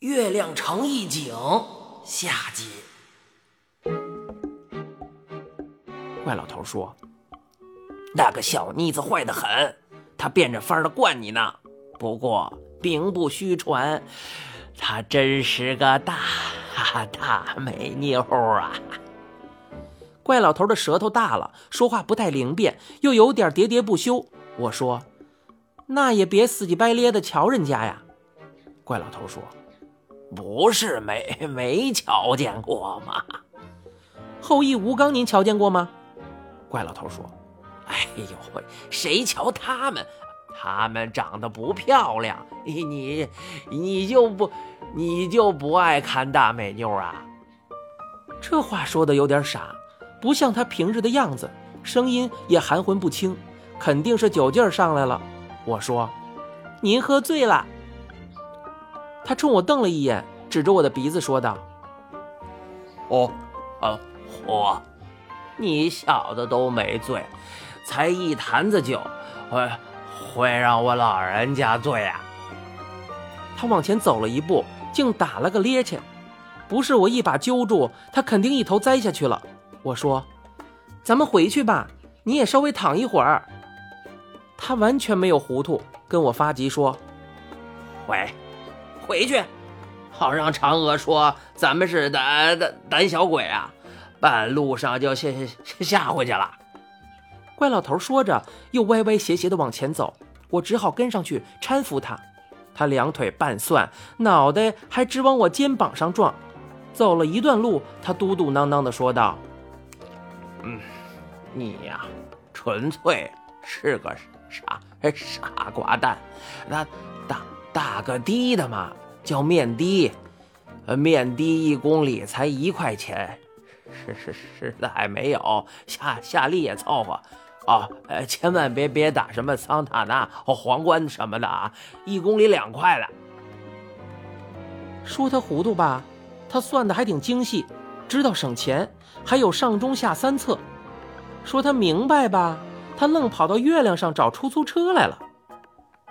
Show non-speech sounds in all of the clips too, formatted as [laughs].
月亮成一景下集。怪老头说：“那个小妮子坏得很，她变着法儿的惯你呢。不过名不虚传，她真是个大大美妞啊！” [laughs] 怪老头的舌头大了，说话不太灵便，又有点喋喋不休。我说：“那也别死乞白咧的瞧人家呀。”怪老头说：“不是没没瞧见过吗？[laughs] 后羿、吴刚，您瞧见过吗？”怪老头说：“哎呦喂，谁瞧他们？他们长得不漂亮，你你你就不你就不爱看大美妞啊？”这话说的有点傻。不像他平日的样子，声音也含混不清，肯定是酒劲儿上来了。我说：“您喝醉了。”他冲我瞪了一眼，指着我的鼻子说道：“哦，哦，我，你小子都没醉，才一坛子酒，会会让我老人家醉啊？”他往前走了一步，竟打了个趔趄，不是我一把揪住他，肯定一头栽下去了。我说：“咱们回去吧，你也稍微躺一会儿。”他完全没有糊涂，跟我发急说：“回，回去，好让嫦娥说咱们是胆胆胆小鬼啊！半路上就吓吓吓回去了。”怪老头说着，又歪歪斜斜的往前走，我只好跟上去搀扶他。他两腿半蒜，脑袋还直往我肩膀上撞。走了一段路，他嘟嘟囔囔的说道。嗯，你呀，纯粹是个傻傻瓜蛋。那大大个的的嘛，叫面的，面的一公里才一块钱，实实实在没有，夏夏利也凑合。哦，呃，千万别别打什么桑塔纳和皇冠什么的啊，一公里两块的。说他糊涂吧，他算的还挺精细。知道省钱，还有上中下三策。说他明白吧，他愣跑到月亮上找出租车来了。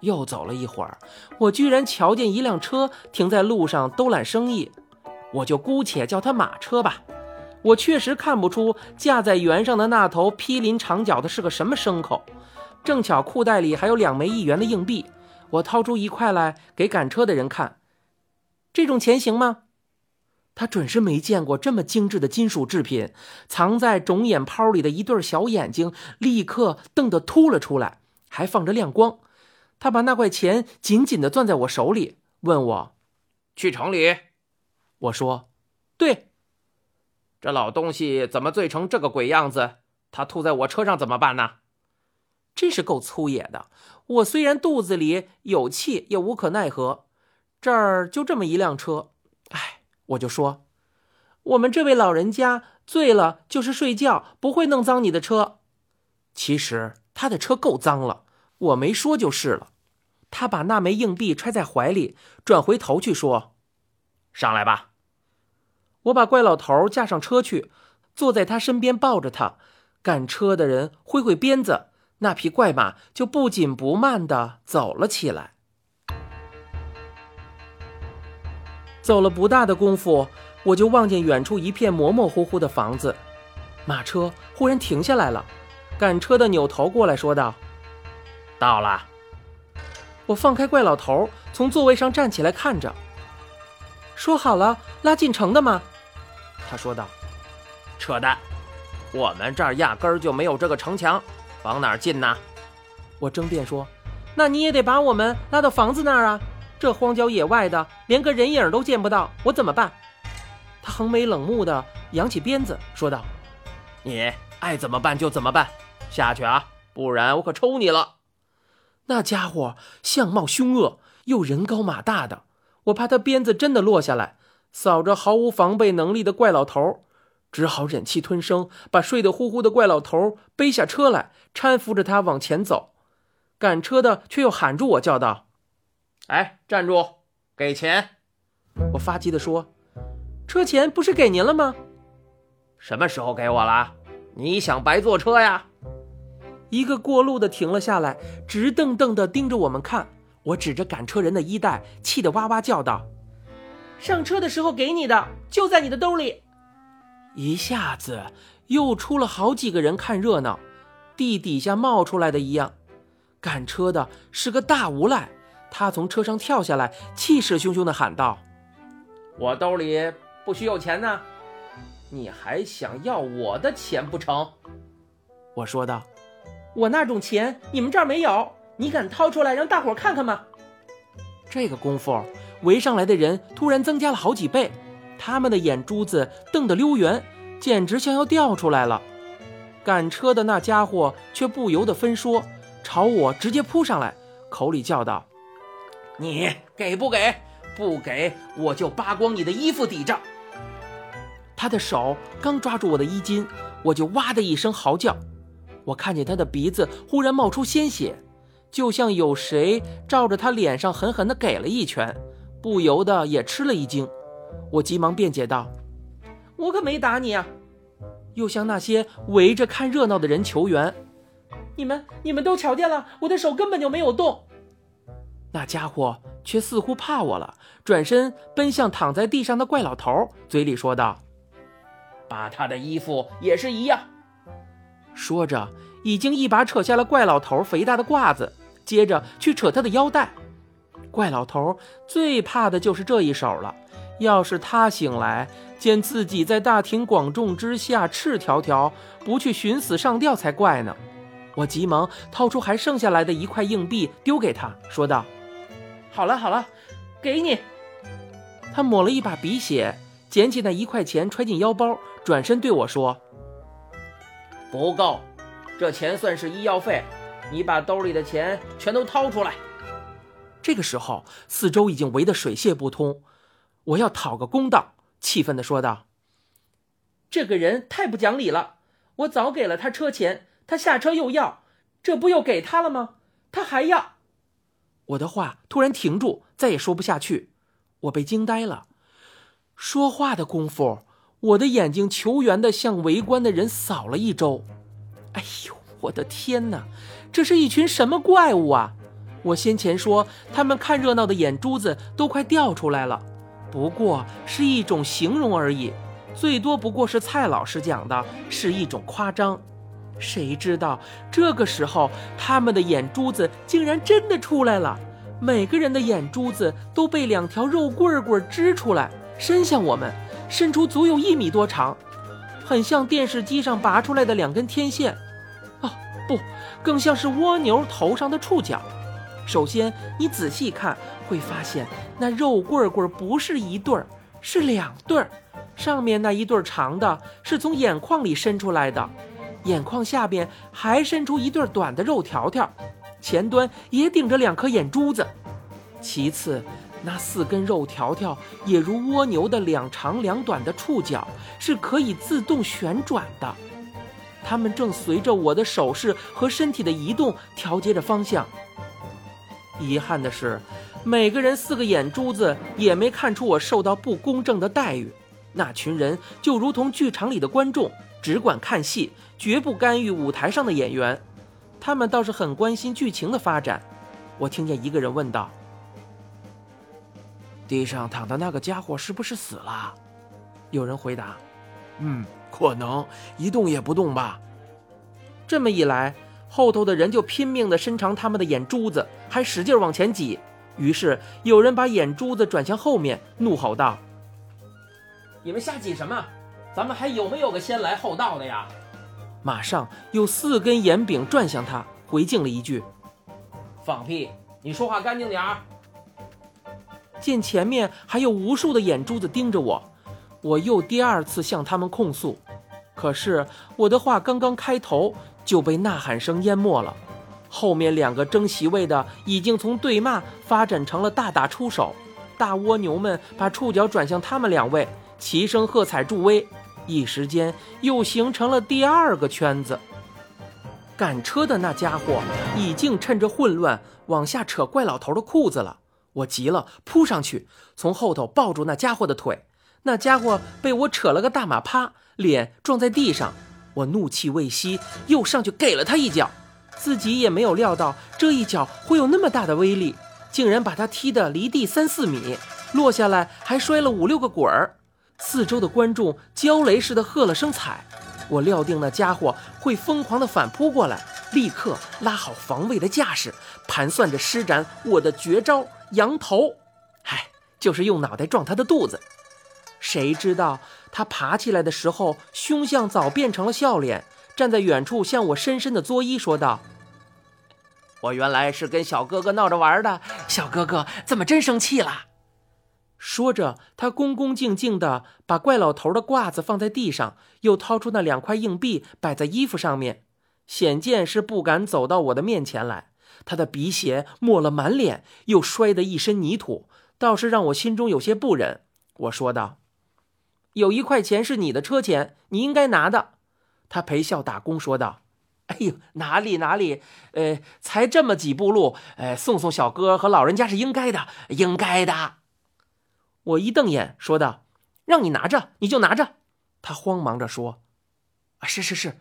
又走了一会儿，我居然瞧见一辆车停在路上兜揽生意，我就姑且叫它马车吧。我确实看不出架在圆上的那头披鳞长角的是个什么牲口。正巧裤袋里还有两枚一元的硬币，我掏出一块来给赶车的人看。这种钱行吗？他准是没见过这么精致的金属制品，藏在肿眼泡里的一对小眼睛立刻瞪得凸了出来，还放着亮光。他把那块钱紧紧地攥在我手里，问我：“去城里？”我说：“对。”这老东西怎么醉成这个鬼样子？他吐在我车上怎么办呢？真是够粗野的！我虽然肚子里有气，也无可奈何。这儿就这么一辆车，唉。我就说，我们这位老人家醉了就是睡觉，不会弄脏你的车。其实他的车够脏了，我没说就是了。他把那枚硬币揣在怀里，转回头去说：“上来吧。”我把怪老头架上车去，坐在他身边抱着他。赶车的人挥挥鞭子，那匹怪马就不紧不慢地走了起来。走了不大的功夫，我就望见远处一片模模糊糊的房子。马车忽然停下来了，赶车的扭头过来说道：“到了。”我放开怪老头，从座位上站起来看着。说好了拉进城的吗？他说道：“扯淡，我们这儿压根儿就没有这个城墙，往哪儿进呢？”我争辩说：“那你也得把我们拉到房子那儿啊。”这荒郊野外的，连个人影都见不到，我怎么办？他横眉冷目的扬起鞭子，说道：“你爱怎么办就怎么办，下去啊，不然我可抽你了。”那家伙相貌凶恶，又人高马大的，我怕他鞭子真的落下来，扫着毫无防备能力的怪老头，只好忍气吞声，把睡得呼呼的怪老头背下车来，搀扶着他往前走。赶车的却又喊住我，叫道。哎，站住！给钱！我发急地说：“车钱不是给您了吗？什么时候给我了？你想白坐车呀？”一个过路的停了下来，直瞪瞪地盯着我们看。我指着赶车人的衣带，气得哇哇叫道：“上车的时候给你的，就在你的兜里。一下子又出了好几个人看热闹，地底下冒出来的一样。赶车的是个大无赖，他从车上跳下来，气势汹汹地喊道：“我兜里不许有钱呢，你还想要我的钱不成？”我说道：“我那种钱你们这儿没有，你敢掏出来让大伙看看吗？”这个功夫，围上来的人突然增加了好几倍，他们的眼珠子瞪得溜圆，简直像要掉出来了。赶车的那家伙却不由得分说。朝我直接扑上来，口里叫道：“你给不给？不给我就扒光你的衣服抵账。”他的手刚抓住我的衣襟，我就哇的一声嚎叫。我看见他的鼻子忽然冒出鲜血，就像有谁照着他脸上狠狠地给了一拳，不由得也吃了一惊。我急忙辩解道：“我可没打你啊！”又向那些围着看热闹的人求援。你们，你们都瞧见了，我的手根本就没有动。那家伙却似乎怕我了，转身奔向躺在地上的怪老头，嘴里说道：“把他的衣服也是一样。”说着，已经一把扯下了怪老头肥大的褂子，接着去扯他的腰带。怪老头最怕的就是这一手了，要是他醒来见自己在大庭广众之下赤条条，不去寻死上吊才怪呢。我急忙掏出还剩下来的一块硬币，丢给他，说道：“好了好了，给你。”他抹了一把鼻血，捡起那一块钱揣进腰包，转身对我说：“不够，这钱算是医药费，你把兜里的钱全都掏出来。”这个时候，四周已经围得水泄不通，我要讨个公道，气愤地说道：“这个人太不讲理了，我早给了他车钱。”他下车又要，这不又给他了吗？他还要。我的话突然停住，再也说不下去。我被惊呆了。说话的功夫，我的眼睛求援的向围观的人扫了一周。哎呦，我的天哪！这是一群什么怪物啊？我先前说他们看热闹的眼珠子都快掉出来了，不过是一种形容而已，最多不过是蔡老师讲的是一种夸张。谁知道这个时候，他们的眼珠子竟然真的出来了。每个人的眼珠子都被两条肉棍棍支出来，伸向我们，伸出足有一米多长，很像电视机上拔出来的两根天线。啊，不，更像是蜗牛头上的触角。首先，你仔细看，会发现那肉棍棍不是一对儿，是两对儿。上面那一对长的，是从眼眶里伸出来的。眼眶下边还伸出一对短的肉条条，前端也顶着两颗眼珠子。其次，那四根肉条条也如蜗牛的两长两短的触角，是可以自动旋转的。它们正随着我的手势和身体的移动调节着方向。遗憾的是，每个人四个眼珠子也没看出我受到不公正的待遇。那群人就如同剧场里的观众。只管看戏，绝不干预舞台上的演员。他们倒是很关心剧情的发展。我听见一个人问道：“地上躺的那个家伙是不是死了？”有人回答：“嗯，可能一动也不动吧。”这么一来，后头的人就拼命地伸长他们的眼珠子，还使劲往前挤。于是有人把眼珠子转向后面，怒吼道：“你们瞎挤什么？”咱们还有没有个先来后到的呀？马上有四根眼柄转向他，回敬了一句：“放屁！你说话干净点儿。”见前面还有无数的眼珠子盯着我，我又第二次向他们控诉。可是我的话刚刚开头就被呐喊声淹没了。后面两个争席位的已经从对骂发展成了大打出手，大蜗牛们把触角转向他们两位，齐声喝彩助威。一时间又形成了第二个圈子。赶车的那家伙已经趁着混乱往下扯怪老头的裤子了。我急了，扑上去，从后头抱住那家伙的腿。那家伙被我扯了个大马趴，脸撞在地上。我怒气未息，又上去给了他一脚。自己也没有料到这一脚会有那么大的威力，竟然把他踢得离地三四米。落下来还摔了五六个滚儿。四周的观众焦雷似的喝了声彩。我料定那家伙会疯狂的反扑过来，立刻拉好防卫的架势，盘算着施展我的绝招——羊头。唉，就是用脑袋撞他的肚子。谁知道他爬起来的时候，凶相早变成了笑脸，站在远处向我深深的作揖，说道：“我原来是跟小哥哥闹着玩的，小哥哥怎么真生气了？”说着，他恭恭敬敬地把怪老头的褂子放在地上，又掏出那两块硬币摆在衣服上面，显见是不敢走到我的面前来。他的鼻血抹了满脸，又摔得一身泥土，倒是让我心中有些不忍。我说道。有一块钱是你的车钱，你应该拿的。他陪笑打工说道：“哎呦，哪里哪里，呃，才这么几步路，呃，送送小哥和老人家是应该的，应该的。”我一瞪眼说道：“让你拿着，你就拿着。”他慌忙着说：“啊，是是是。”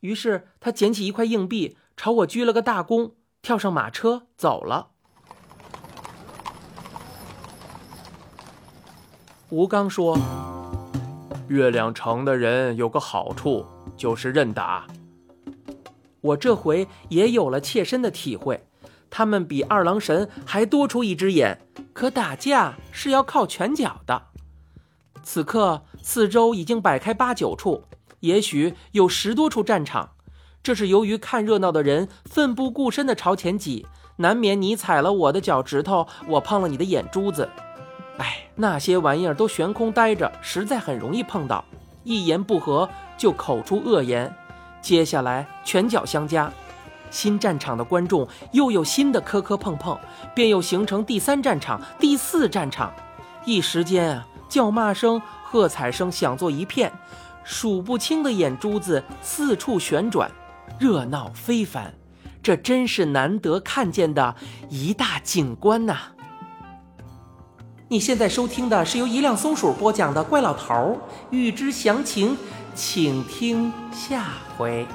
于是他捡起一块硬币，朝我鞠了个大躬，跳上马车走了。吴刚说。月亮城的人有个好处，就是认打。我这回也有了切身的体会，他们比二郎神还多出一只眼，可打架是要靠拳脚的。此刻四周已经摆开八九处，也许有十多处战场。这是由于看热闹的人奋不顾身地朝前挤，难免你踩了我的脚趾头，我碰了你的眼珠子。哎，那些玩意儿都悬空待着，实在很容易碰到，一言不合就口出恶言，接下来拳脚相加，新战场的观众又有新的磕磕碰碰，便又形成第三战场、第四战场，一时间啊，叫骂声、喝彩声响作一片，数不清的眼珠子四处旋转，热闹非凡，这真是难得看见的一大景观呐！你现在收听的是由一辆松鼠播讲的《怪老头儿》，欲知详情，请听下回。